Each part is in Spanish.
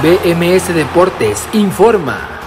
BMS Deportes informa.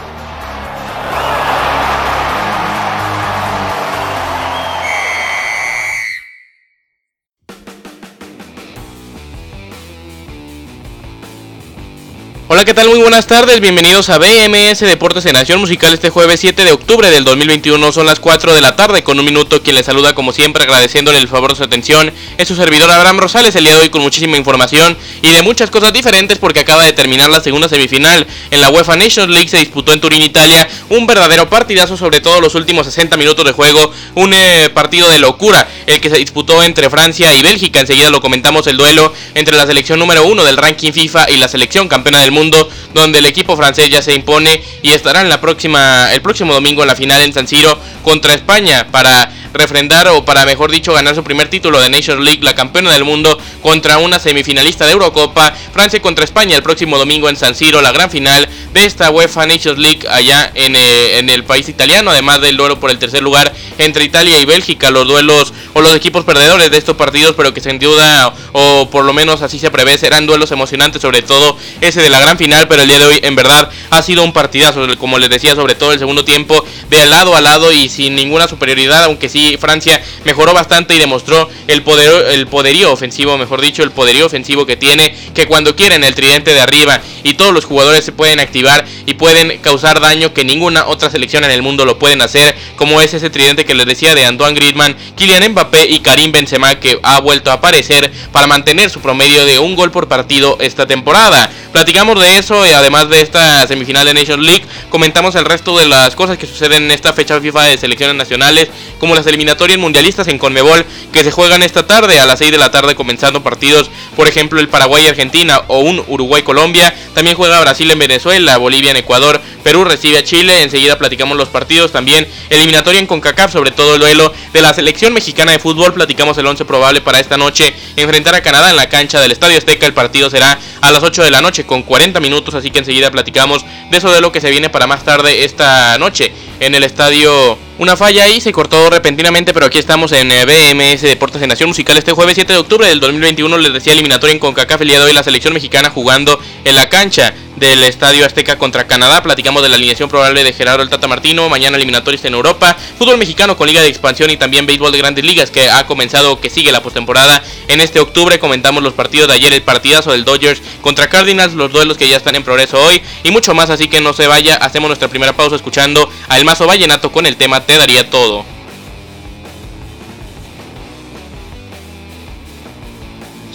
Hola, ¿qué tal? Muy buenas tardes, bienvenidos a BMS Deportes en Nación Musical este jueves 7 de octubre del 2021, son las 4 de la tarde. Con un minuto, quien les saluda como siempre agradeciéndole el favor de su atención, es su servidor Abraham Rosales el día de hoy con muchísima información y de muchas cosas diferentes porque acaba de terminar la segunda semifinal en la UEFA Nations League, se disputó en Turín, Italia, un verdadero partidazo sobre todo los últimos 60 minutos de juego, un eh, partido de locura, el que se disputó entre Francia y Bélgica, enseguida lo comentamos el duelo entre la selección número 1 del ranking FIFA y la selección campeona del mundo donde el equipo francés ya se impone y estará en la próxima, el próximo domingo en la final en San Siro contra España para refrendar o para mejor dicho ganar su primer título de Nations League, la campeona del mundo contra una semifinalista de Eurocopa, Francia contra España el próximo domingo en San Siro, la gran final de esta UEFA Nations League allá en, eh, en el país italiano, además del duelo por el tercer lugar entre Italia y Bélgica, los duelos o los equipos perdedores de estos partidos, pero que sin duda o por lo menos así se prevé serán duelos emocionantes, sobre todo ese de la gran final, pero el día de hoy en verdad ha sido un partidazo, como les decía, sobre todo el segundo tiempo de lado a lado y sin ninguna superioridad, aunque sí Francia mejoró bastante y demostró el, poder, el poderío ofensivo, mejor dicho, el poderío ofensivo que tiene, que cuando quieren el tridente de arriba y todos los jugadores se pueden activar y pueden causar daño que ninguna otra selección en el mundo lo pueden hacer, como es ese tridente que les decía de Antoine Griezmann, Kylian Mbappé y Karim Benzema que ha vuelto a aparecer para mantener su promedio de un gol por partido esta temporada. Platicamos de eso y además de esta semifinal de Nations League, comentamos el resto de las cosas que suceden en esta fecha FIFA de selecciones nacionales, como las eliminatorias mundialistas en Conmebol que se juegan esta tarde a las 6 de la tarde comenzando partidos, por ejemplo el Paraguay-Argentina o un Uruguay-Colombia. También juega Brasil en Venezuela, Bolivia en Ecuador, Perú recibe a Chile, enseguida platicamos los partidos, también eliminatoria en CONCACAF, sobre todo el duelo de la selección mexicana de fútbol, platicamos el 11 probable para esta noche, enfrentar a Canadá en la cancha del Estadio Azteca, el partido será a las 8 de la noche con 40 minutos, así que enseguida platicamos de eso de lo que se viene para más tarde esta noche en el estadio una falla ahí, se cortó repentinamente, pero aquí estamos en eh, BMS Deportes de Nación Musical este jueves 7 de octubre del 2021. Les decía eliminatorio en CONCACAF el día de hoy la selección mexicana jugando en la cancha del Estadio Azteca contra Canadá. Platicamos de la alineación probable de Gerardo el Tata Martino. Mañana eliminatorios en Europa. Fútbol mexicano con Liga de Expansión y también béisbol de grandes ligas que ha comenzado, que sigue la postemporada en este octubre. Comentamos los partidos de ayer, el partidazo del Dodgers contra Cardinals, los duelos que ya están en progreso hoy y mucho más. Así que no se vaya. Hacemos nuestra primera pausa escuchando a El Mazo Vallenato con el tema Te daría todo.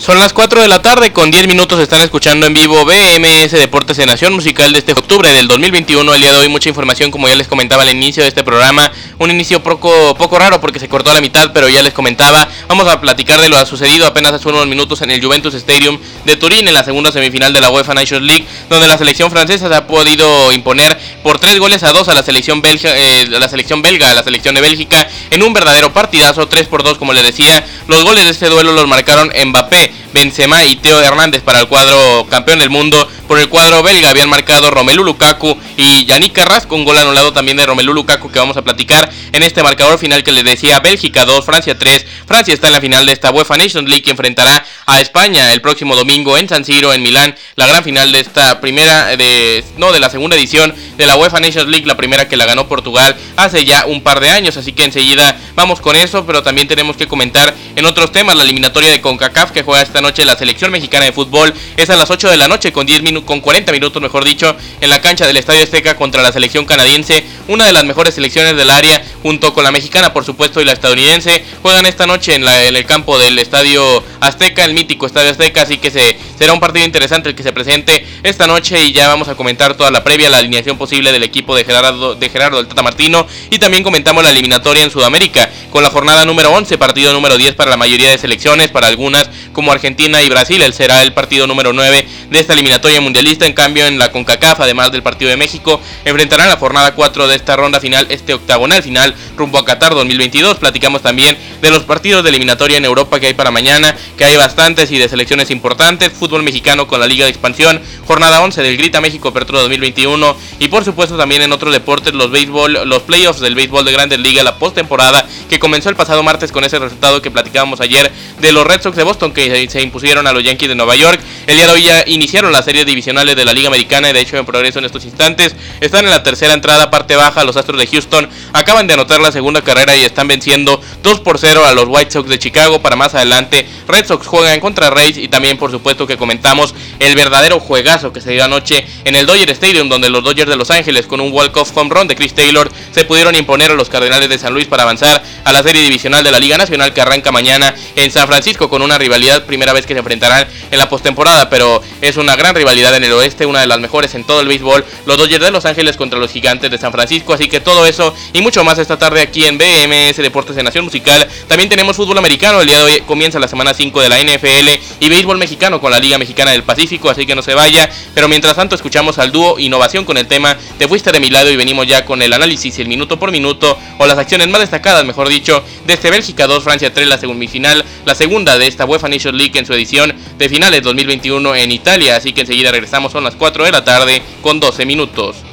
Son las 4 de la tarde, con 10 minutos están escuchando en vivo BMS Deportes en Nación Musical de este octubre del 2021. El día de hoy mucha información, como ya les comentaba al inicio de este programa. Un inicio poco, poco raro porque se cortó a la mitad, pero ya les comentaba. Vamos a platicar de lo sucedido apenas hace unos minutos en el Juventus Stadium de Turín en la segunda semifinal de la UEFA Nations League, donde la selección francesa se ha podido imponer por 3 goles a 2 a la selección belga, eh, la selección belga, a la selección de Bélgica, en un verdadero partidazo, 3 por 2 como les decía. Los goles de este duelo los marcaron Mbappé, Benzema y Teo Hernández para el cuadro campeón del mundo. Por el cuadro belga habían marcado Romelu Lukaku y Yannick Carrasco, un gol anulado también de Romelu Lukaku que vamos a platicar en este marcador final que les decía Bélgica 2, Francia 3. Francia está en la final de esta UEFA Nations League que enfrentará a España el próximo domingo en San Siro, en Milán. La gran final de esta primera, de, no, de la segunda edición de la UEFA Nations League, la primera que la ganó Portugal hace ya un par de años. Así que enseguida vamos con eso, pero también tenemos que comentar en otros temas la eliminatoria de CONCACAF que juega esta noche la selección mexicana de fútbol. Es a las 8 de la noche con 10 minutos, con 40 minutos, mejor dicho, en la cancha del Estadio Azteca contra la selección canadiense, una de las mejores selecciones del área, junto con la mexicana, por supuesto, y la estadounidense. Juegan esta noche en, la, el campo del Estadio Azteca, el mítico Estadio Azteca, así que se, será un partido interesante el que se presente esta noche y ya vamos a comentar toda la previa, la alineación posible del equipo de Gerardo, de Gerardo del Tata Martino y también comentamos la eliminatoria en Sudamérica con la jornada número 11, partido número 10 para la mayoría de selecciones, para algunas como Argentina y Brasil, él será el partido número 9 de esta eliminatoria mundialista, en cambio en la CONCACAF, además del partido de México, enfrentarán la jornada 4 de esta ronda final, este octagonal final rumbo a Qatar 2022, platicamos también de los partidos de eliminatoria en Europa que hay para mañana, que hay bastantes y de selecciones importantes, fútbol mexicano con la Liga de Expansión, jornada 11 del Grita México Apertura 2021 y por supuesto también en otros deportes los béisbol, los playoffs del béisbol de Grandes Ligas, la postemporada que comenzó el pasado martes con ese resultado que platicábamos ayer de los Red Sox de Boston que se impusieron a los Yankees de Nueva York. El día de hoy ya iniciaron las series divisionales de la Liga Americana y de hecho en progreso en estos instantes. Están en la tercera entrada, parte baja. Los Astros de Houston acaban de anotar la segunda carrera y están venciendo 2 por 0 a los White Sox de Chicago. Para más adelante, Red Sox juegan contra Rays y también, por supuesto, que comentamos el verdadero juegazo que se dio anoche en el Dodger Stadium, donde los Dodgers de Los Ángeles, con un walk-off home run de Chris Taylor, se pudieron imponer a los Cardenales de San Luis para avanzar a la serie divisional de la Liga Nacional que arranca mañana en San Francisco con una rivalidad, primera vez que se enfrentarán en la postemporada, pero es una gran rivalidad en el oeste, una de las mejores en todo el béisbol, los Dodgers de Los Ángeles contra los Gigantes de San Francisco, así que todo eso y mucho más esta tarde aquí en BMS Deportes de Nación Musical. También tenemos fútbol americano, el día de hoy comienza la semana 5 de la NFL y béisbol mexicano con la Liga Mexicana del Pacífico, así que no se vaya, pero mientras tanto escuchamos al dúo Innovación con el tema Te fuiste de mi lado y venimos ya con el análisis el minuto por minuto o las acciones más destacadas, mejor dicho, desde Bélgica 2, Francia 3, la semifinal, la segunda de esta UEFA Nations League en su edición de finales 2021 en Italia. Así que enseguida regresamos, son las 4 de la tarde con 12 minutos.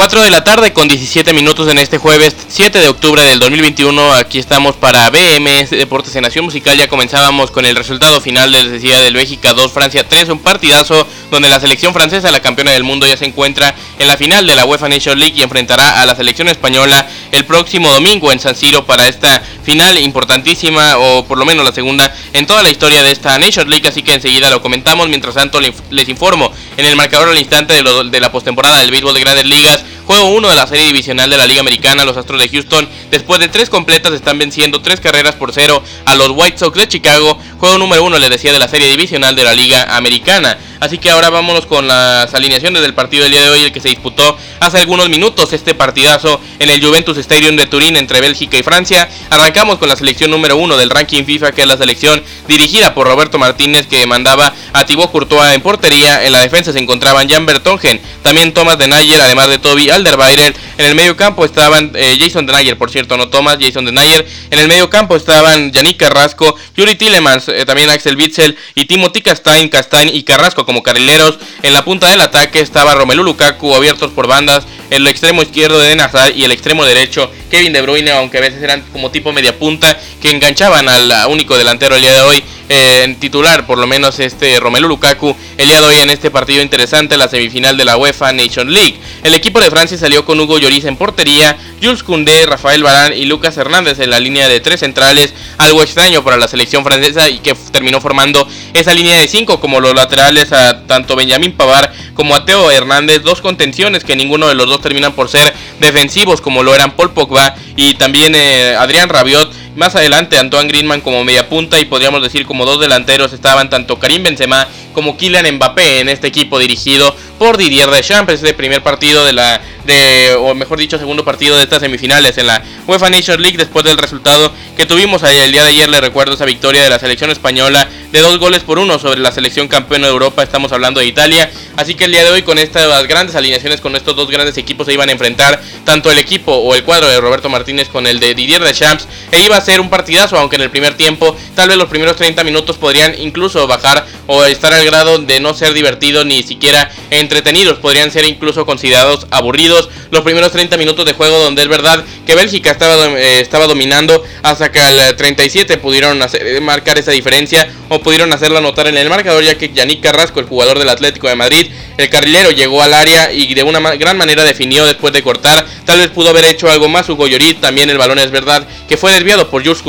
4 de la tarde con 17 minutos en este jueves 7 de octubre del 2021. Aquí estamos para BMS Deportes en Nación Musical. Ya comenzábamos con el resultado final les decía del Bélgica 2 Francia 3. Un partidazo donde la selección francesa, la campeona del mundo, ya se encuentra en la final de la UEFA Nation League y enfrentará a la selección española el próximo domingo en San Siro para esta final importantísima o por lo menos la segunda en toda la historia de esta Nation League. Así que enseguida lo comentamos. Mientras tanto les informo en el marcador al instante de, de la postemporada del béisbol de grandes ligas. Juego 1 de la serie divisional de la Liga Americana, los Astros de Houston, después de tres completas, están venciendo tres carreras por cero a los White Sox de Chicago. Juego número 1, les decía, de la serie divisional de la Liga Americana. Así que ahora vámonos con las alineaciones del partido del día de hoy, el que se disputó hace algunos minutos, este partidazo en el Juventus Stadium de Turín entre Bélgica y Francia. Arrancamos con la selección número 1 del ranking FIFA, que es la selección dirigida por Roberto Martínez, que mandaba a Thibaut Courtois en portería. En la defensa se encontraban Jan Bertongen, también Thomas Denayer, además de Toby Alderweireld. En el medio campo estaban eh, Jason Denayer, por cierto, no Thomas, Jason Denayer. En el medio campo estaban Yannick Carrasco, Yuri Tillemans, eh, también Axel Witzel y Timothy Castain, Castain y Carrasco como carrileros. En la punta del ataque estaba Romelu Lukaku abiertos por bandas, el extremo izquierdo de Nazar y el extremo derecho Kevin De Bruyne, aunque a veces eran como tipo media punta que enganchaban al único delantero el día de hoy eh, en titular, por lo menos este Romelu Lukaku, el día de hoy en este partido interesante, la semifinal de la UEFA Nation League. El equipo de Francia salió con Hugo Lloris en portería, Jules Koundé, Rafael Barán y Lucas Hernández en la línea de tres centrales, algo extraño para la selección francesa y que terminó formando esa línea de cinco como los laterales a tanto Benjamín Pavar como a Teo Hernández, dos contenciones que ninguno de los dos terminan por ser defensivos como lo eran Paul Pogba y también eh, Adrián Rabiot. Más adelante Antoine Griezmann como media punta y podríamos decir como dos delanteros estaban tanto Karim Benzema como Kylian Mbappé en este equipo dirigido por Didier Deschamps. Es el primer partido de la, o mejor dicho, segundo partido de estas semifinales en la UEFA Nations League después del resultado que tuvimos el día de ayer. Le recuerdo esa victoria de la selección española de dos goles por uno sobre la selección campeona de Europa. Estamos hablando de Italia. Así que el día de hoy con estas grandes alineaciones, con estos dos grandes equipos se iban a enfrentar tanto el equipo o el cuadro de Roberto Martínez con el de Didier Deschamps. E iba a ser un partidazo, aunque en el primer tiempo tal vez los primeros 30 minutos podrían incluso bajar o estar al grado de no ser divertidos ni siquiera entretenidos. Podrían ser incluso considerados aburridos los primeros 30 minutos de juego donde es verdad que Bélgica estaba, eh, estaba dominando hasta que al 37 pudieron hacer, eh, marcar esa diferencia o pudieron hacerla notar en el marcador ya que Yannick Carrasco, el jugador del Atlético de Madrid, el carrilero llegó al área y de una gran manera definió después de cortar. Tal vez pudo haber hecho algo más Hugo Llorit, también el balón es verdad que fue desviado por Jules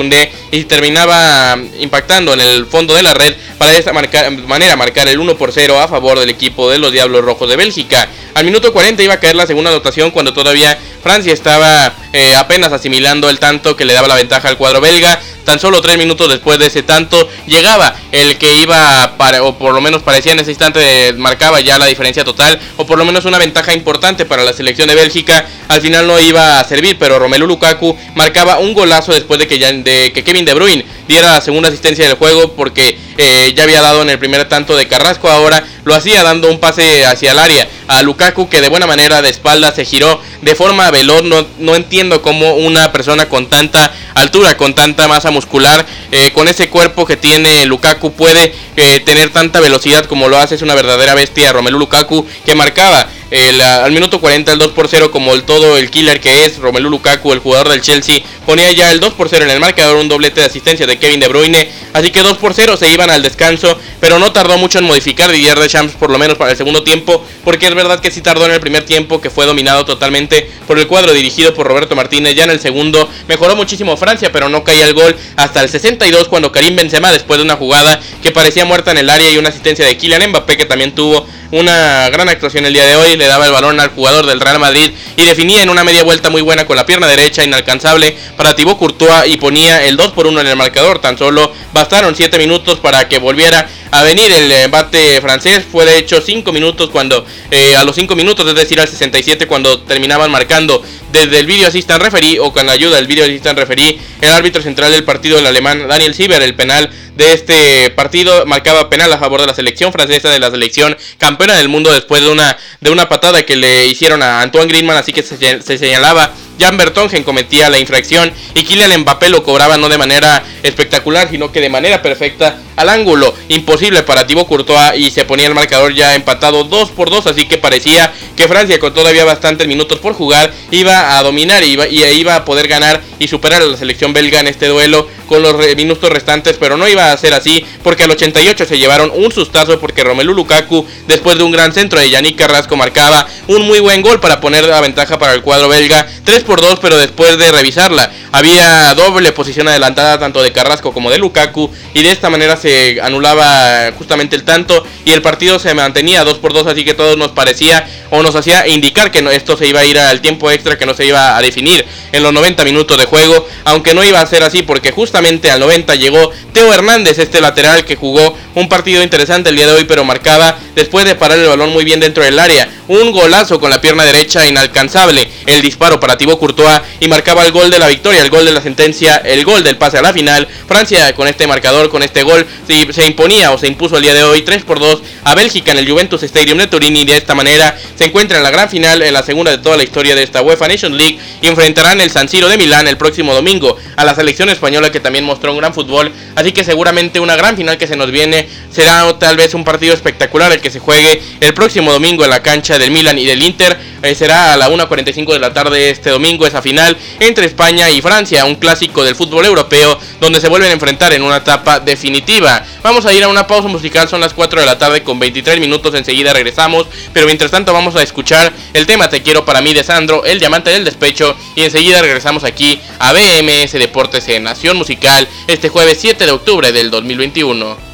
y terminaba impactando en el fondo de la red para de esta manera marcar el 1 por 0 a favor del equipo de los Diablos Rojos de Bélgica. Al minuto 40 iba a caer la segunda dotación cuando todavía Francia estaba eh, apenas asimilando el tanto que le daba la ventaja al cuadro belga. Tan solo tres minutos después de ese tanto llegaba el que iba, para, o por lo menos parecía en ese instante, marcaba ya la diferencia total, o por lo menos una ventaja importante para la selección de Bélgica. Al final no iba a servir, pero Romelu Lukaku marcaba un golazo después de que, ya, de que Kevin De Bruyne diera la segunda asistencia del juego, porque eh, ya había dado en el primer tanto de Carrasco. Ahora lo hacía dando un pase hacia el área a Lukaku, que de buena manera de espalda se giró de forma veloz. No, no entiendo cómo una persona con tanta altura, con tanta masa muscular, eh, con ese cuerpo que tiene Lukaku, puede eh, tener tanta velocidad como lo hace. Es una verdadera bestia Romelu Lukaku que marcaba al minuto 40 el 2 por 0 como el todo el killer que es Romelu Lukaku, el jugador del Chelsea, ponía ya el 2 por 0 en el marcador, un doblete de asistencia de Kevin De Bruyne, así que 2 por 0 se iban al descanso, pero no tardó mucho en modificar Didier Deschamps por lo menos para el segundo tiempo, porque es verdad que sí tardó en el primer tiempo que fue dominado totalmente por el cuadro dirigido por Roberto Martínez, ya en el segundo mejoró muchísimo Francia, pero no caía el gol hasta el 62 cuando Karim Benzema después de una jugada que parecía muerta en el área y una asistencia de Kylian Mbappé que también tuvo una gran actuación el día de hoy, daba el balón al jugador del Real Madrid y definía en una media vuelta muy buena con la pierna derecha inalcanzable para Thibaut Courtois y ponía el 2 por 1 en el marcador, tan solo bastaron 7 minutos para que volviera a venir el embate francés, fue de hecho 5 minutos cuando eh, a los 5 minutos, es decir al 67 cuando terminaban marcando desde el video assistant referee o con la ayuda del video assistant referee, el árbitro central del partido, el alemán Daniel Sieber, el penal de este partido marcaba penal a favor de la selección francesa de la selección campeona del mundo después de una de una patada que le hicieron a Antoine Griezmann, así que se, se señalaba Jan Bertongen cometía la infracción y Kylian Mbappé lo cobraba no de manera espectacular, sino que de manera perfecta al ángulo. Imposible para Thibaut Courtois y se ponía el marcador ya empatado 2 por 2, así que parecía que Francia con todavía bastantes minutos por jugar iba a dominar y iba, y iba a poder ganar y superar a la selección belga en este duelo con los minutos restantes, pero no iba a ser así porque al 88 se llevaron un sustazo porque Romelu Lukaku después de un gran centro de Yannick Carrasco marcaba un muy buen gol para poner la ventaja para el cuadro belga 3 por 2, pero después de revisarla había doble posición adelantada tanto de Carrasco como de Lukaku y de esta manera se anulaba justamente el tanto y el partido se mantenía 2 por 2, así que todo nos parecía o nos hacía indicar que esto se iba a ir al tiempo extra, que no se iba a definir en los 90 minutos de juego, aunque no iba a ser así porque justamente al 90 llegó Teo Hernández, este lateral que jugó un partido interesante el día de hoy, pero marcaba después de parar el balón muy bien dentro del área, un golazo con la pierna derecha inalcanzable, el disparo para Thibaut Courtois y marcaba el gol de la victoria, el gol de la sentencia, el gol del pase a la final. Francia con este marcador, con este gol, se, imponía o se impuso el día de hoy 3 por 2 a Bélgica en el Juventus Stadium de Turín y de esta manera se encuentra en la gran final, en la segunda de toda la historia de esta UEFA Nation League y enfrentarán el San Siro de Milán el próximo domingo a la selección española que también mostró un gran fútbol, así que seguramente una gran final que se nos viene será tal vez un partido espectacular el que se juegue el próximo domingo en la cancha del Milan y del Inter, eh, será a la 1.45 de la tarde este domingo esa final entre España y Francia, un clásico del fútbol europeo donde se vuelven a enfrentar en una etapa definitiva. Vamos a ir a una pausa musical, son las 4 de la tarde con 23 minutos, enseguida regresamos, pero mientras tanto vamos a escuchar el tema Te quiero para mí de Sandro, el diamante del despecho, y enseguida regresamos aquí a BMS Deportes en Nación Musical este jueves 7 de octubre del 2021.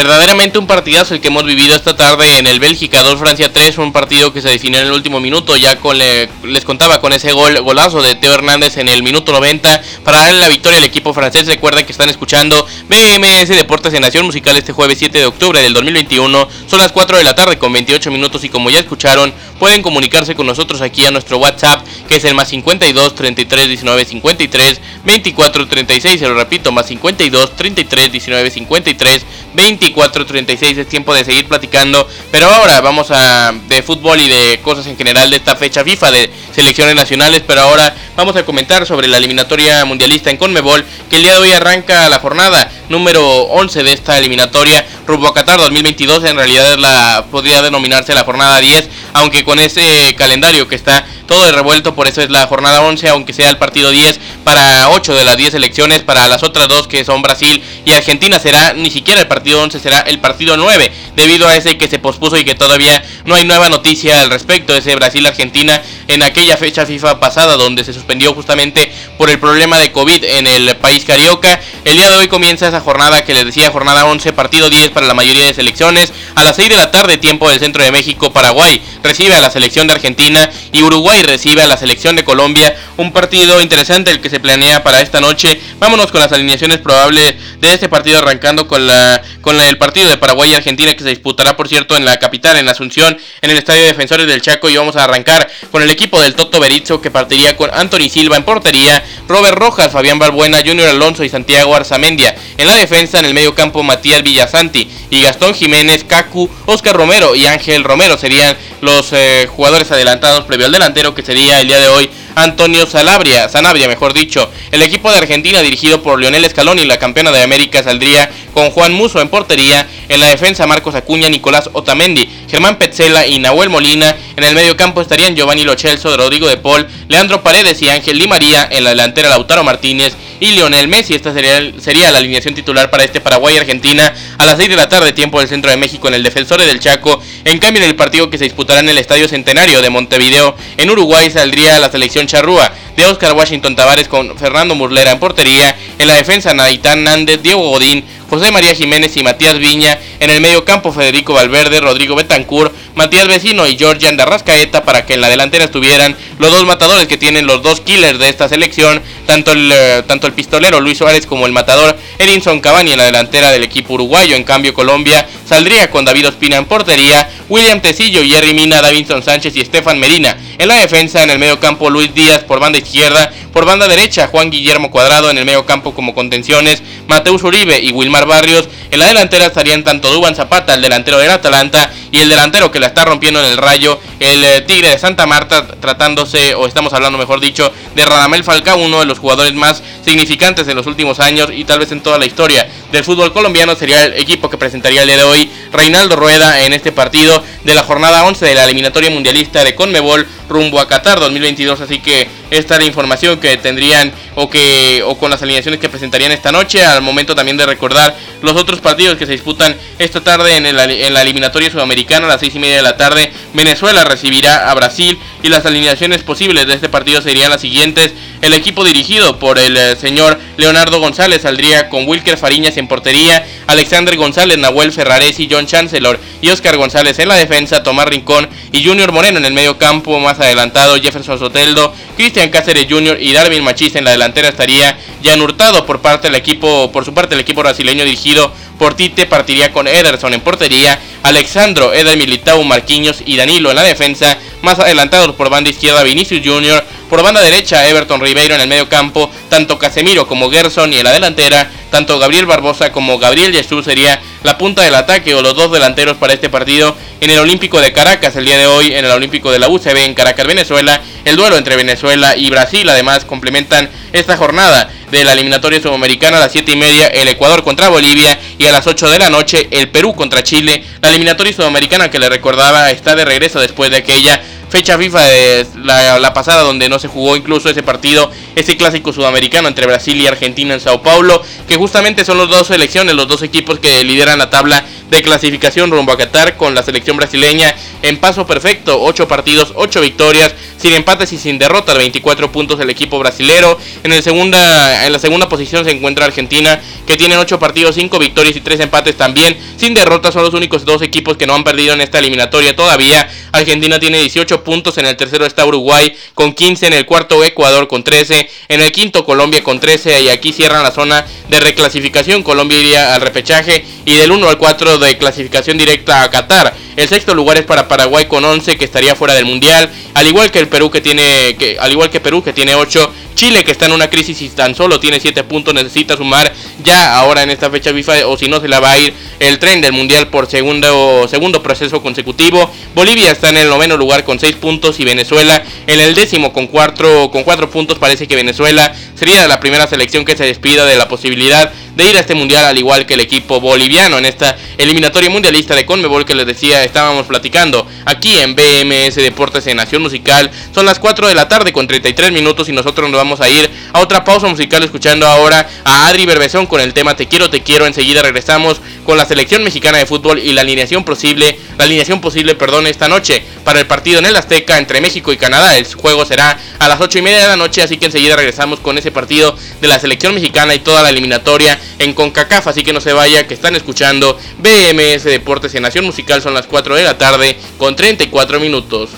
Verdaderamente un partidazo el que hemos vivido esta tarde en el Bélgica 2 Francia 3, un partido que se definió en el último minuto, ya con les contaba con ese gol golazo de Teo Hernández en el minuto 90 para darle la victoria al equipo francés. Recuerden que están escuchando BMS Deportes en Nación Musical este jueves 7 de octubre del 2021. Son las 4 de la tarde con 28 minutos y como ya escucharon, pueden comunicarse con nosotros aquí a nuestro WhatsApp, que es el más 52 33 19 53 24 36, se lo repito, más 52 33 19 53 24 36, es tiempo de seguir platicando, pero ahora vamos a de fútbol y de cosas en general de esta fecha FIFA de selecciones nacionales, pero ahora vamos a comentar sobre la eliminatoria mundialista en Conmebol, que el día de hoy arranca la jornada número 11 de esta eliminatoria rumbo a Qatar 2022, en realidad la podría denominarse la jornada 10, aunque con ese calendario que está todo de revuelto, por eso es la jornada 11, aunque sea el partido 10 para 8 de las 10 elecciones, para las otras dos que son Brasil y Argentina será ni siquiera el partido 11, será el partido 9, debido a ese que se pospuso y que todavía no hay nueva noticia al respecto, ese Brasil-Argentina en aquella fecha FIFA pasada donde se suspendió justamente por el problema de COVID en el país carioca. El día de hoy comienza esa jornada que les decía, jornada 11, partido 10 para la mayoría de selecciones. A las 6 de la tarde, tiempo del centro de México, Paraguay recibe a la selección de Argentina y Uruguay recibe a la selección de Colombia. Un partido interesante el que se planea para esta noche. Vámonos con las alineaciones probables de este partido, arrancando con, la, con el partido de Paraguay y Argentina que se disputará, por cierto, en la capital, en Asunción, en el Estadio Defensores del Chaco. Y vamos a arrancar con el equipo del Toto Berizzo que partiría con Anthony Silva en portería, Robert Rojas, Fabián Balbuena, Junior Alonso y Santiago Arzamendia. En la defensa, en el medio campo, Matías Villasanti y Gastón Jiménez, Cacu, Oscar Romero y Ángel Romero serían los eh, jugadores adelantados previo al delantero que sería el día de hoy Antonio Salabria, Sanabria, mejor dicho. El equipo de Argentina dirigido por Lionel Scaloni, la campeona de América, saldría con Juan Muso en portería, en la defensa Marcos Acuña, Nicolás Otamendi, Germán Petzela y Nahuel Molina. En el medio campo estarían Giovanni Lochelso, Rodrigo de Paul, Leandro Paredes y Ángel Di María. En la delantera Lautaro Martínez y Lionel Messi. Esta sería, sería la alineación titular para este Paraguay-Argentina a las 6 de la tarde, tiempo del centro de México en el Defensores del Chaco. En cambio, en el partido que se disputará en el Estadio Centenario de Montevideo, en Uruguay, saldría la selección charrúa de Oscar Washington Tavares con Fernando Murlera en portería. En la defensa, Naitán Nández, Diego Godín, José María Jiménez y Matías Viña. En el medio campo, Federico Valverde, Rodrigo Betancourt, Matías Vecino y Georgian Darrascaeta para que en la delantera estuvieran los dos matadores que tienen los dos killers de esta selección, tanto el, eh, tanto el pistolero Luis Suárez como el matador Edinson Cavani en la delantera del equipo uruguayo. En cambio, Colombia saldría con David Ospina en portería, William Tecillo, Jerry Mina, Davinson Sánchez y Estefan Medina. En la defensa, en el medio campo, Luis Díaz por banda izquierda, por banda derecha, Juan Guillermo Cuadrado en el medio campo como contenciones, Mateus Uribe y Wilmar Barrios. En la delantera estarían tanto Duban Zapata, el delantero del Atalanta, y el delantero que la está rompiendo en el rayo, el eh, Tigre de Santa Marta, tratándose, o estamos hablando mejor dicho, de Radamel Falcao, uno de los jugadores más significantes en los últimos años y tal vez en toda la historia del fútbol colombiano. Sería el equipo que presentaría el día de hoy Reinaldo Rueda en este partido de la jornada 11 de la eliminatoria mundialista de Conmebol rumbo a Qatar 2022. Así que esta es la información que tendrían o que o con las alineaciones que presentarían esta noche. Al momento también de recordar los otros partidos que se disputan esta tarde en, en la eliminatoria sudamericana a las seis y media de la tarde. Venezuela recibirá a Brasil y las alineaciones posibles de este partido serían las siguientes. El equipo dirigido por el eh, señor Leonardo González saldría con Wilker Fariñas en portería, Alexander González, Nahuel Ferraresi, John Chancellor y Oscar González en la defensa, Tomás Rincón y Junior Moreno en el medio campo, más adelantado Jefferson Soteldo, Cristian Cáceres Jr. y Darwin Machís en la delantera estaría Jan Hurtado por parte del equipo, por su parte el equipo brasileño dirigido por Tite partiría con Ederson en portería, Alexandro, Eder Militao, Marquinhos y Danilo en la defensa, más adelantados por banda izquierda Vinicius Jr., por banda derecha Everton Ribeiro en el medio campo, tanto Casemiro como Gerson y en la delantera, tanto Gabriel Barbosa como Gabriel Jesús sería la punta del ataque o los dos delanteros para este partido en el Olímpico de Caracas el día de hoy, en el Olímpico de la UCB en Caracas, Venezuela. El duelo entre Venezuela y Brasil además complementan esta jornada de la eliminatoria sudamericana a las 7 y media el Ecuador contra Bolivia y a las 8 de la noche el Perú contra Chile. La eliminatoria sudamericana que le recordaba está de regreso después de aquella fecha FIFA de la, pasada donde no se jugó incluso ese partido, ese clásico sudamericano entre Brasil y Argentina en Sao Paulo, que justamente son los dos selecciones, los dos equipos que lideran la tabla de clasificación rumbo a Qatar con la selección brasileña en paso perfecto, 8 partidos, 8 victorias, sin empates y sin derrotas, 24 puntos el equipo brasilero. En, el segunda, en la segunda posición se encuentra Argentina, que tiene 8 partidos, 5 victorias y 3 empates también, sin derrotas, son los únicos dos equipos que no han perdido en esta eliminatoria todavía. Argentina tiene 18 puntos, en el tercero está Uruguay con 15, en el cuarto Ecuador con 13, en el quinto Colombia con 13 y aquí cierran la zona de reclasificación. Colombia iría al repechaje y del 1 al 4 de clasificación directa a Qatar. El sexto lugar es para Paraguay con 11 que estaría fuera del mundial, al igual que el Perú que tiene que al igual que Perú que tiene 8, Chile que está en una crisis y tan solo tiene 7 puntos, necesita sumar ya ahora en esta fecha FIFA o si no se la va a ir el tren del mundial por segundo segundo proceso consecutivo. Bolivia está en el noveno lugar con 6 puntos y Venezuela en el décimo con 4 con 4 puntos. Parece que Venezuela sería la primera selección que se despida de la posibilidad de ir a este mundial al igual que el equipo boliviano en esta eliminatoria mundialista de Conmebol que les decía estábamos platicando aquí en BMS Deportes en Nación Musical. Son las 4 de la tarde con 33 minutos y nosotros nos vamos a ir a otra pausa musical escuchando ahora a Adri Berbezón con el tema Te quiero, te quiero. Enseguida regresamos con la selección mexicana de fútbol y la alineación posible, la alineación posible, perdón, esta noche para el partido en el Azteca entre México y Canadá. El juego será a las 8 y media de la noche, así que enseguida regresamos con ese partido de la selección mexicana y toda la eliminatoria en CONCACAF, así que no se vaya, que están escuchando BMS Deportes en Nación Musical, son las 4 de la tarde con 34 minutos.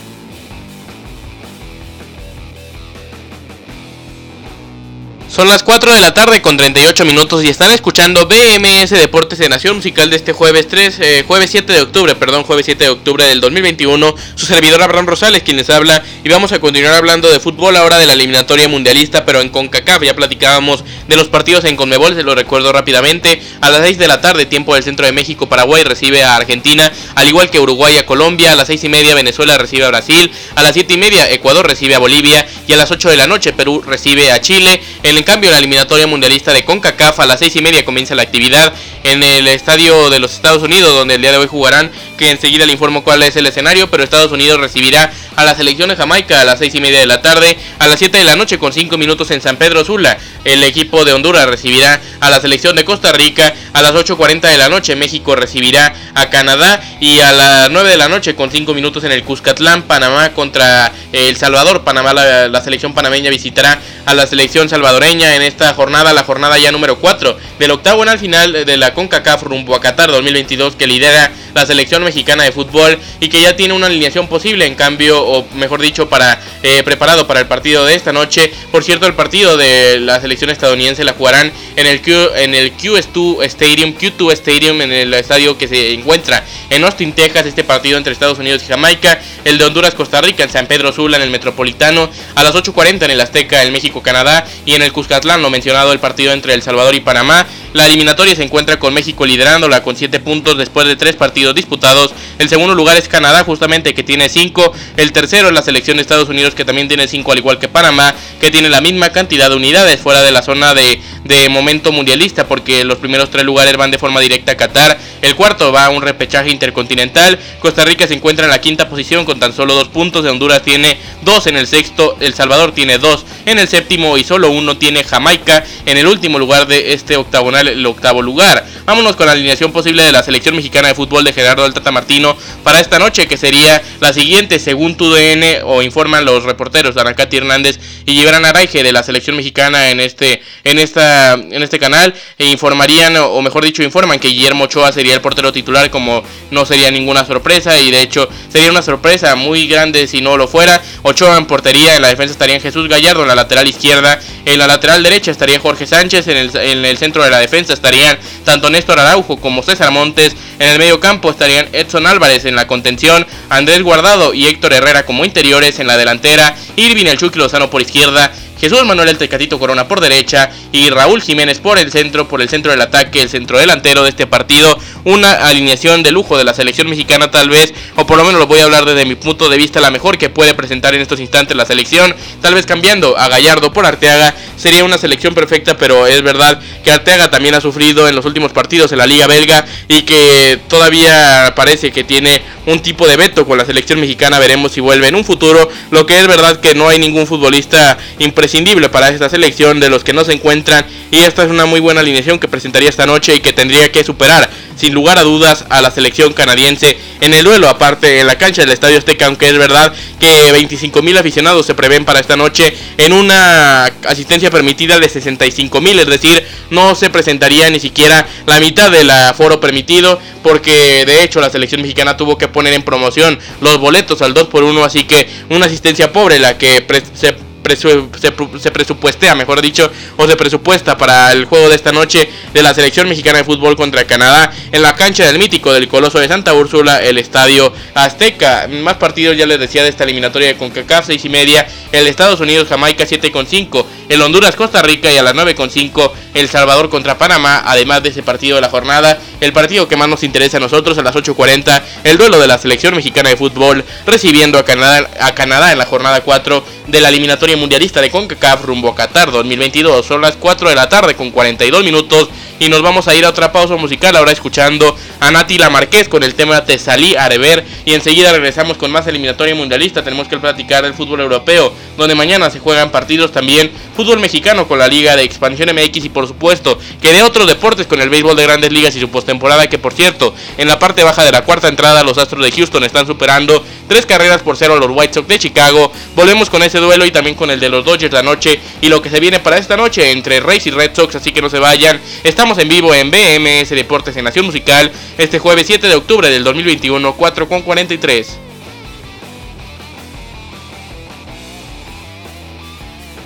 Son las 4 de la tarde con 38 minutos y están escuchando BMS Deportes de Nación Musical de este jueves 3, eh, jueves 7 de octubre, perdón, jueves 7 de octubre del 2021. Su servidor Abraham Rosales quien les habla y vamos a continuar hablando de fútbol ahora de la eliminatoria mundialista, pero en CONCACAF ya platicábamos de los partidos en Conmebol, se lo recuerdo rápidamente. A las 6 de la tarde, tiempo del centro de México, Paraguay recibe a Argentina, al igual que Uruguay a Colombia. A las 6 y media, Venezuela recibe a Brasil. A las 7 y media, Ecuador recibe a Bolivia. Y a las 8 de la noche, Perú recibe a Chile. En cambio, la eliminatoria mundialista de CONCACAF, a las 6 y media comienza la actividad en el estadio de los Estados Unidos, donde el día de hoy jugarán, que enseguida le informo cuál es el escenario, pero Estados Unidos recibirá a la selección de Jamaica a las 6 y media de la tarde, a las 7 de la noche con 5 minutos en San Pedro Sula. El equipo de Honduras recibirá a la selección de Costa Rica, a las 8.40 de la noche México recibirá a Canadá y a las 9 de la noche con 5 minutos en el Cuscatlán, Panamá contra El Salvador, Panamá la, selección panameña visitará a la selección salvadoreña en esta jornada, la jornada ya número 4 del octavo en al final de la CONCACAF rumbo a Qatar 2022 que lidera la selección mexicana de fútbol y que ya tiene una alineación posible en cambio o mejor dicho para eh, preparado para el partido de esta noche. Por cierto el partido de la selección estadounidense la jugarán en el Q, en el QS2 Stadium Q2 Stadium en el estadio que se encuentra en Austin Texas. Este partido entre Estados Unidos y Jamaica el de Honduras Costa Rica en San Pedro Sula en el Metropolitano a las 8.40 en el Azteca el México Canadá y en el Cuscatlán lo mencionado el partido entre El Salvador y Panamá la eliminatoria se encuentra con México liderándola con 7 puntos después de 3 partidos disputados. El segundo lugar es Canadá justamente que tiene 5. El tercero es la selección de Estados Unidos que también tiene 5 al igual que Panamá que tiene la misma cantidad de unidades fuera de la zona de, de momento mundialista porque los primeros 3 lugares van de forma directa a Qatar. El cuarto va a un repechaje intercontinental. Costa Rica se encuentra en la quinta posición con tan solo 2 puntos. Honduras tiene 2 en el sexto. El Salvador tiene 2 en el séptimo y solo uno tiene Jamaica en el último lugar de este octagonal el octavo lugar. Vámonos con la alineación posible de la selección mexicana de fútbol de Gerardo del Tata Martino para esta noche, que sería la siguiente, según TUDN o informan los reporteros Arancati Hernández y Gibran Araige de la selección mexicana en este, en esta, en este canal, e informarían, o mejor dicho, informan que Guillermo Ochoa sería el portero titular, como no sería ninguna sorpresa, y de hecho sería una sorpresa muy grande si no lo fuera. Ochoa en portería, en la defensa estaría Jesús Gallardo, en la lateral izquierda, en la lateral derecha estaría Jorge Sánchez, en el, en el centro de la defensa estarían tanto Néstor Araujo como César Montes. En el medio campo estarían Edson Álvarez en la contención, Andrés Guardado y Héctor Herrera como interiores en la delantera, Irvin El Chucky Lozano por izquierda Jesús Manuel El Tecatito Corona por derecha y Raúl Jiménez por el centro, por el centro del ataque, el centro delantero de este partido. Una alineación de lujo de la selección mexicana tal vez, o por lo menos lo voy a hablar desde mi punto de vista, la mejor que puede presentar en estos instantes la selección. Tal vez cambiando a Gallardo por Arteaga sería una selección perfecta, pero es verdad que Arteaga también ha sufrido en los últimos partidos en la liga belga y que todavía parece que tiene un tipo de veto con la selección mexicana. Veremos si vuelve en un futuro. Lo que es verdad que no hay ningún futbolista impresionante para esta selección de los que no se encuentran y esta es una muy buena alineación que presentaría esta noche y que tendría que superar sin lugar a dudas a la selección canadiense en el duelo aparte en la cancha del Estadio Azteca aunque es verdad que 25 mil aficionados se prevén para esta noche en una asistencia permitida de 65 mil es decir no se presentaría ni siquiera la mitad del aforo permitido porque de hecho la selección mexicana tuvo que poner en promoción los boletos al 2 por 1 así que una asistencia pobre la que se se, presupuestea, mejor dicho, o se presupuesta para el juego de esta noche de la selección mexicana de fútbol contra Canadá en la cancha del mítico del Coloso de Santa Úrsula, el Estadio Azteca. Más partidos ya les decía de esta eliminatoria de CONCACAF, 6 y media, el Estados Unidos Jamaica 7 con 5, el Honduras Costa Rica y a las 9 con 5 el Salvador contra Panamá, además de ese partido de la jornada, el partido que más nos interesa a nosotros a las 8.40, el duelo de la selección mexicana de fútbol recibiendo a Canadá, a Canadá en la jornada 4 de la eliminatoria mundialista de CONCACAF rumbo a Qatar 2022. Son las 4 de la tarde con 42 minutos y nos vamos a ir a otra pausa musical ahora escuchando a Nati Marquez con el tema Te salí a rever y enseguida regresamos con más eliminatoria mundialista. Tenemos que platicar del fútbol europeo donde mañana se juegan partidos también fútbol mexicano con la Liga de Expansión MX y por supuesto que de otros deportes con el béisbol de grandes ligas y su postemporada que por cierto en la parte baja de la cuarta entrada los Astros de Houston están superando tres carreras por cero a los White Sox de Chicago. Volvemos con ese duelo y también con el de los Dodgers la noche y lo que se viene para esta noche entre Rays y Red Sox, así que no se vayan. Estamos en vivo en BMS Deportes en Nación Musical este jueves 7 de octubre del 2021, 4 con 43.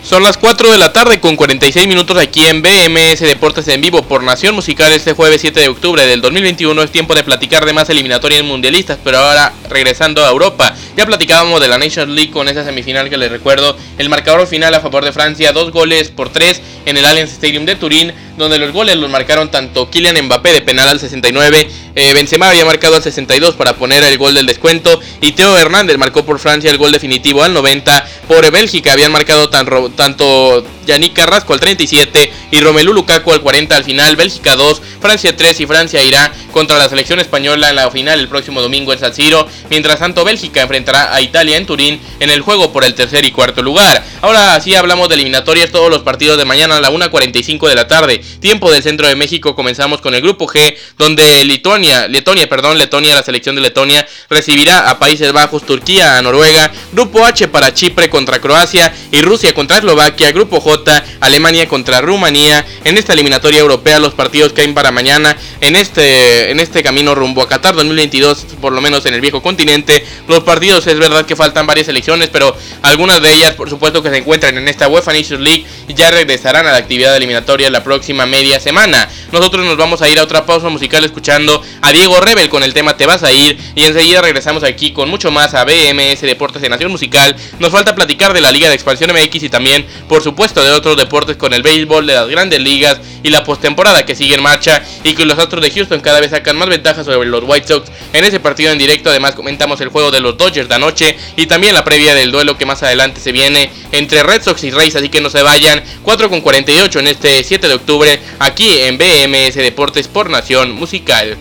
Son las 4 de la tarde con 46 minutos aquí en BMS Deportes en vivo por Nación Musical este jueves 7 de octubre del 2021. Es tiempo de platicar de más eliminatorias mundialistas, pero ahora regresando a Europa. Ya platicábamos de la Nations League con esa semifinal que les recuerdo. El marcador final a favor de Francia, dos goles por tres en el Allianz Stadium de Turín, donde los goles los marcaron tanto Kylian Mbappé de penal al 69, eh, Benzema había marcado al 62 para poner el gol del descuento y Teo Hernández marcó por Francia el gol definitivo al 90. Por Bélgica habían marcado tan, tanto Yannick Carrasco al 37 y Romelu Lukaku al 40 al final. Bélgica 2, Francia 3 y Francia irá contra la selección española en la final el próximo domingo en San Siro. Mientras tanto, Bélgica enfrentará a Italia en Turín en el juego por el tercer y cuarto lugar. Ahora sí hablamos de eliminatorias, todos los partidos de mañana a la 1.45 de la tarde. Tiempo del centro de México, comenzamos con el grupo G, donde Letonia, Letonia, perdón, Letonia, la selección de Letonia, recibirá a Países Bajos, Turquía, a Noruega. Grupo H para Chipre contra Croacia y Rusia contra Eslovaquia. Grupo J Alemania contra Rumanía. En esta eliminatoria europea los partidos caen para mañana. En este, en este camino rumbo a Qatar 2022, por lo menos en el viejo continente, los partidos es verdad que faltan varias elecciones, pero algunas de ellas por supuesto que se encuentran en esta UEFA Nations League ya regresarán a la actividad eliminatoria la próxima media semana. Nosotros nos vamos a ir a otra pausa musical escuchando a Diego Rebel con el tema Te vas a ir y enseguida regresamos aquí con mucho más a BMS Deportes de Nación Musical. Nos falta platicar de la Liga de Expansión MX y también por supuesto de otros deportes con el béisbol de las grandes ligas y la postemporada que sigue en marcha y que los Astros de Houston cada vez sacan más ventajas sobre los White Sox en ese partido en directo. Además comentamos el juego de los Dodgers de anoche y también la previa del duelo que más adelante se viene entre Red Sox y Rays, así que no se vayan. 4 con 48 en este 7 de octubre aquí en BMS Deportes por Nación Musical.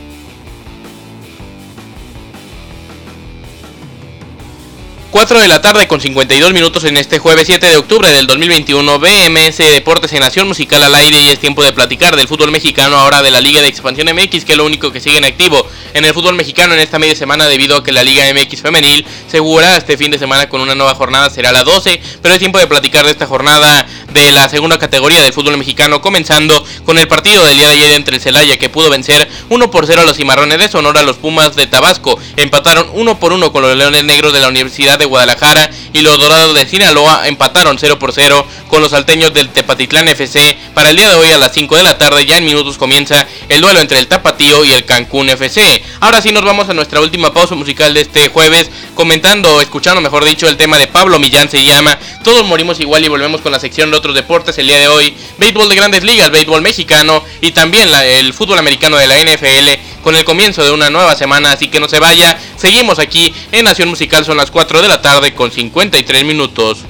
4 de la tarde con 52 minutos en este jueves 7 de octubre del 2021 BMS Deportes en Nación Musical al aire y es tiempo de platicar del fútbol mexicano ahora de la Liga de Expansión MX que es lo único que sigue en activo en el fútbol mexicano en esta media semana debido a que la Liga MX femenil se jugará este fin de semana con una nueva jornada será la 12 pero es tiempo de platicar de esta jornada de la segunda categoría del fútbol mexicano comenzando con el partido del día de ayer entre el Celaya que pudo vencer 1 por 0 a los Cimarrones de Sonora los Pumas de Tabasco empataron 1 por 1 con los Leones Negros de la Universidad de Guadalajara y los Dorados de Sinaloa empataron 0 por 0 con los salteños del Tepatitlán FC. Para el día de hoy a las 5 de la tarde ya en minutos comienza el duelo entre el Tapatío y el Cancún FC. Ahora sí nos vamos a nuestra última pausa musical de este jueves comentando, escuchando mejor dicho el tema de Pablo Millán se llama Todos morimos igual y volvemos con la sección de otros deportes el día de hoy, béisbol de grandes ligas, béisbol mexicano y también el fútbol americano de la NFL con el comienzo de una nueva semana, así que no se vaya. Seguimos aquí en Nación Musical, son las 4 de la tarde con 53 minutos.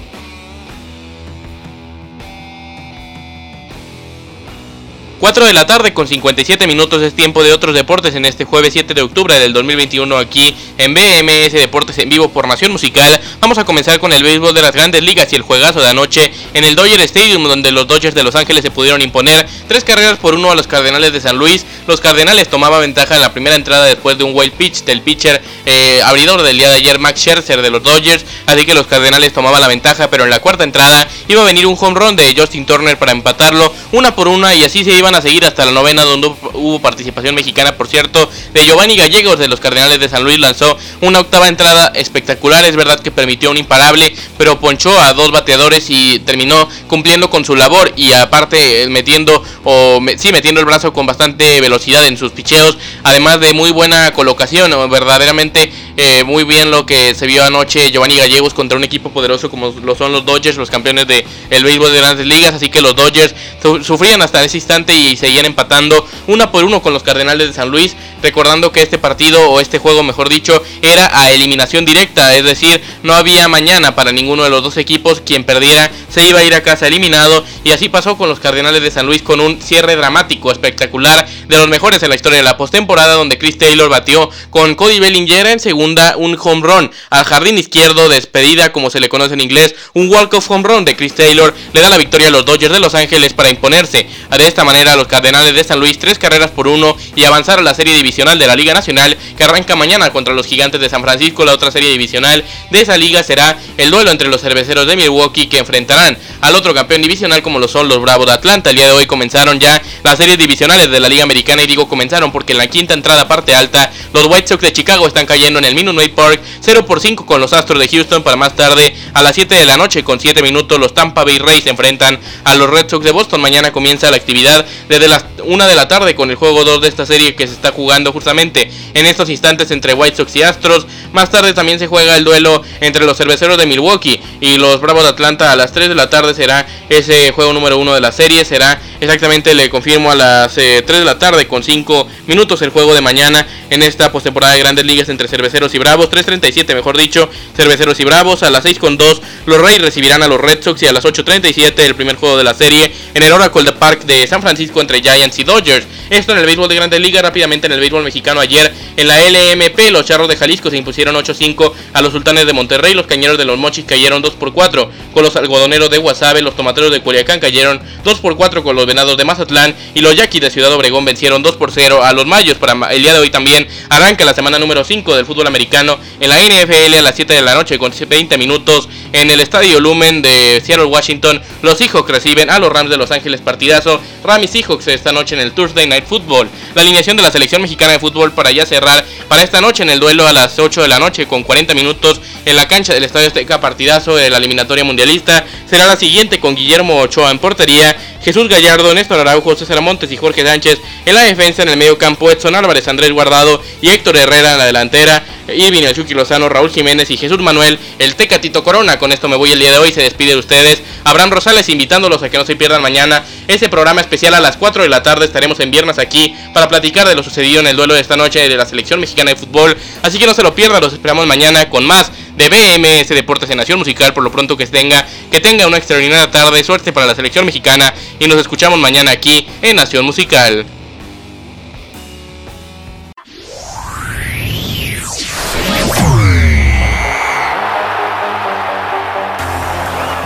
4 de la tarde con 57 minutos es tiempo de otros deportes en este jueves 7 de octubre del 2021 aquí en BMS Deportes en vivo por Nación Musical. Vamos a comenzar con el béisbol de las grandes ligas y el juegazo de anoche en el Dodger Stadium donde los Dodgers de Los Ángeles se pudieron imponer tres carreras por uno a los Cardenales de San Luis. Los Cardenales tomaban ventaja en la primera entrada después de un wild pitch del pitcher eh, abridor del día de ayer Max Scherzer de los Dodgers, así que los Cardenales tomaban la ventaja, pero en la cuarta entrada iba a venir un home run de Justin Turner para empatarlo una por una y así se iba van a seguir hasta la novena donde hubo participación mexicana, por cierto, de Giovanni Gallegos de los Cardenales de San Luis. Lanzó una octava entrada espectacular, es verdad que permitió un imparable, pero ponchó a dos bateadores y terminó cumpliendo con su labor y aparte eh, metiendo o sí metiendo el brazo con bastante velocidad en sus picheos, además de muy buena colocación, verdaderamente eh, muy bien lo que se vio anoche Giovanni Gallegos contra un equipo poderoso como lo son los Dodgers, los campeones de el béisbol de grandes ligas, así que los Dodgers sufrían hasta ese instante y seguían empatando una por uno con los Cardenales de San Luis, recordando que este partido o este juego, mejor dicho, era a eliminación directa, es decir, no había mañana para ninguno de los dos equipos, quien perdiera se iba a ir a casa eliminado. Y así pasó con los Cardenales de San Luis con un cierre dramático, espectacular, de los mejores en la historia de la postemporada donde Chris Taylor batió con Cody Bellinger en segunda un home run al jardín izquierdo, despedida como se le conoce en inglés, un walk of home run de Chris Taylor le da la victoria a los Dodgers de Los Ángeles para imponerse. De esta manera los Cardenales de San Luis tres carreras por uno y avanzar a la serie divisional de la Liga Nacional que arranca mañana contra los Gigantes de San Francisco. La otra serie divisional de esa liga será el duelo entre los cerveceros de Milwaukee que enfrentarán al otro campeón divisional como lo son los Bravos de Atlanta. El día de hoy comenzaron ya las series divisionales de la Liga Americana y digo comenzaron porque en la quinta entrada parte alta los White Sox de Chicago están cayendo en el Minute Park 0 por 5 con los Astros de Houston para más tarde a las 7 de la noche con 7 minutos los Tampa Bay Rays se enfrentan a los Red Sox de Boston. Mañana comienza la actividad desde las 1 de la tarde con el juego 2 de esta serie que se está jugando justamente en estos instantes entre White Sox y Astros. Más tarde también se juega el duelo entre los cerveceros de Milwaukee y los Bravos de Atlanta a las 3 de la tarde será ese juego número uno de la serie. Será exactamente, le confirmo, a las 3 eh, de la tarde con 5 minutos el juego de mañana en esta postemporada de Grandes Ligas entre Cerveceros y Bravos. 3.37 mejor dicho, Cerveceros y Bravos. A las 6 con 2 los Reyes recibirán a los Red Sox y a las 8.37 el primer juego de la serie en el Oracle de Park de San Francisco entre Giants y Dodgers. Esto en el béisbol de Grandes Ligas, rápidamente en el béisbol mexicano ayer en la LMP, los Charros de Jalisco se impusieron 8-5 a los Sultanes de Monterrey, los Cañeros de los Mochis cayeron 2 por 4 con los Algodoneros de Guasave, los Tomateros de Culiacán cayeron 2 por 4 con los Venados de Mazatlán y los Yaquis de Ciudad Obregón vencieron 2 por 0 a los Mayos. Para el día de hoy también arranca la semana número 5 del fútbol americano en la NFL a las 7 de la noche con 20 minutos en el Estadio Lumen de Seattle, Washington. Los Seahawks reciben a los Rams de Los Ángeles partidazo. Rams Seahawks esta noche en el Thursday Night Football. La alineación de la selección mexicana de fútbol para ya cerrar para esta noche en el duelo a las 8 de la noche con 40 minutos en la cancha del Estadio Azteca partidazo de la eliminatoria mundialista. Será la siguiente con Guillermo Ochoa en portería, Jesús Gallardo, Néstor Araujo, César Montes y Jorge Sánchez en la defensa en el medio campo, Edson Álvarez, Andrés Guardado y Héctor Herrera en la delantera. Irving El Lozano, Raúl Jiménez y Jesús Manuel, el Tecatito Corona. Con esto me voy el día de hoy. Se despide de ustedes. Abraham Rosales invitándolos a que no se pierdan mañana ese programa especial a las 4 de la tarde. Estaremos en viernes aquí para platicar de lo sucedido en el duelo de esta noche de la selección mexicana de fútbol. Así que no se lo pierdan. Los esperamos mañana con más de BMS Deportes en Nación Musical. Por lo pronto que tenga, que tenga una extraordinaria tarde. Suerte para la selección mexicana. Y nos escuchamos mañana aquí en Nación Musical.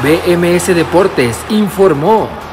BMS Deportes informó.